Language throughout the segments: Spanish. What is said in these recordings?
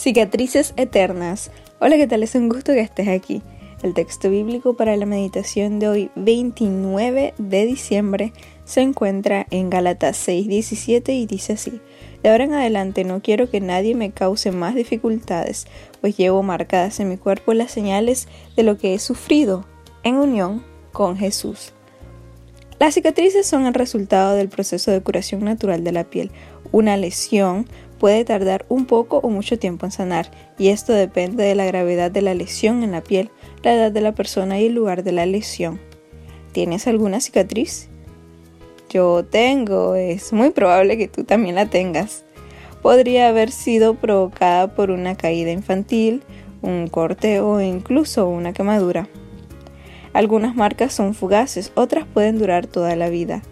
Cicatrices eternas. Hola, ¿qué tal? Es un gusto que estés aquí. El texto bíblico para la meditación de hoy, 29 de diciembre, se encuentra en Gálatas 6:17 y dice así: De ahora en adelante no quiero que nadie me cause más dificultades, pues llevo marcadas en mi cuerpo las señales de lo que he sufrido en unión con Jesús. Las cicatrices son el resultado del proceso de curación natural de la piel. Una lesión puede tardar un poco o mucho tiempo en sanar, y esto depende de la gravedad de la lesión en la piel, la edad de la persona y el lugar de la lesión. ¿Tienes alguna cicatriz? Yo tengo, es muy probable que tú también la tengas. Podría haber sido provocada por una caída infantil, un corte o incluso una quemadura. Algunas marcas son fugaces, otras pueden durar toda la vida.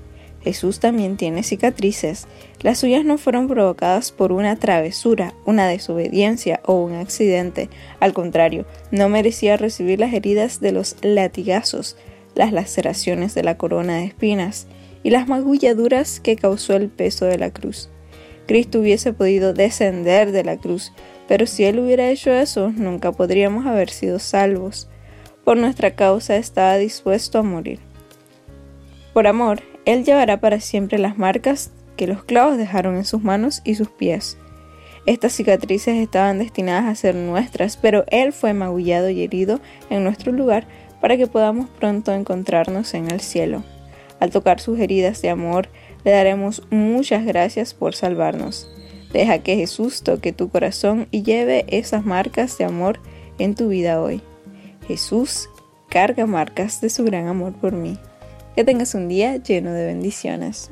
Jesús también tiene cicatrices. Las suyas no fueron provocadas por una travesura, una desobediencia o un accidente. Al contrario, no merecía recibir las heridas de los latigazos, las laceraciones de la corona de espinas y las magulladuras que causó el peso de la cruz. Cristo hubiese podido descender de la cruz, pero si Él hubiera hecho eso, nunca podríamos haber sido salvos por nuestra causa estaba dispuesto a morir. Por amor, Él llevará para siempre las marcas que los clavos dejaron en sus manos y sus pies. Estas cicatrices estaban destinadas a ser nuestras, pero Él fue magullado y herido en nuestro lugar para que podamos pronto encontrarnos en el cielo. Al tocar sus heridas de amor, le daremos muchas gracias por salvarnos. Deja que Jesús toque tu corazón y lleve esas marcas de amor en tu vida hoy. Jesús carga marcas de su gran amor por mí. Que tengas un día lleno de bendiciones.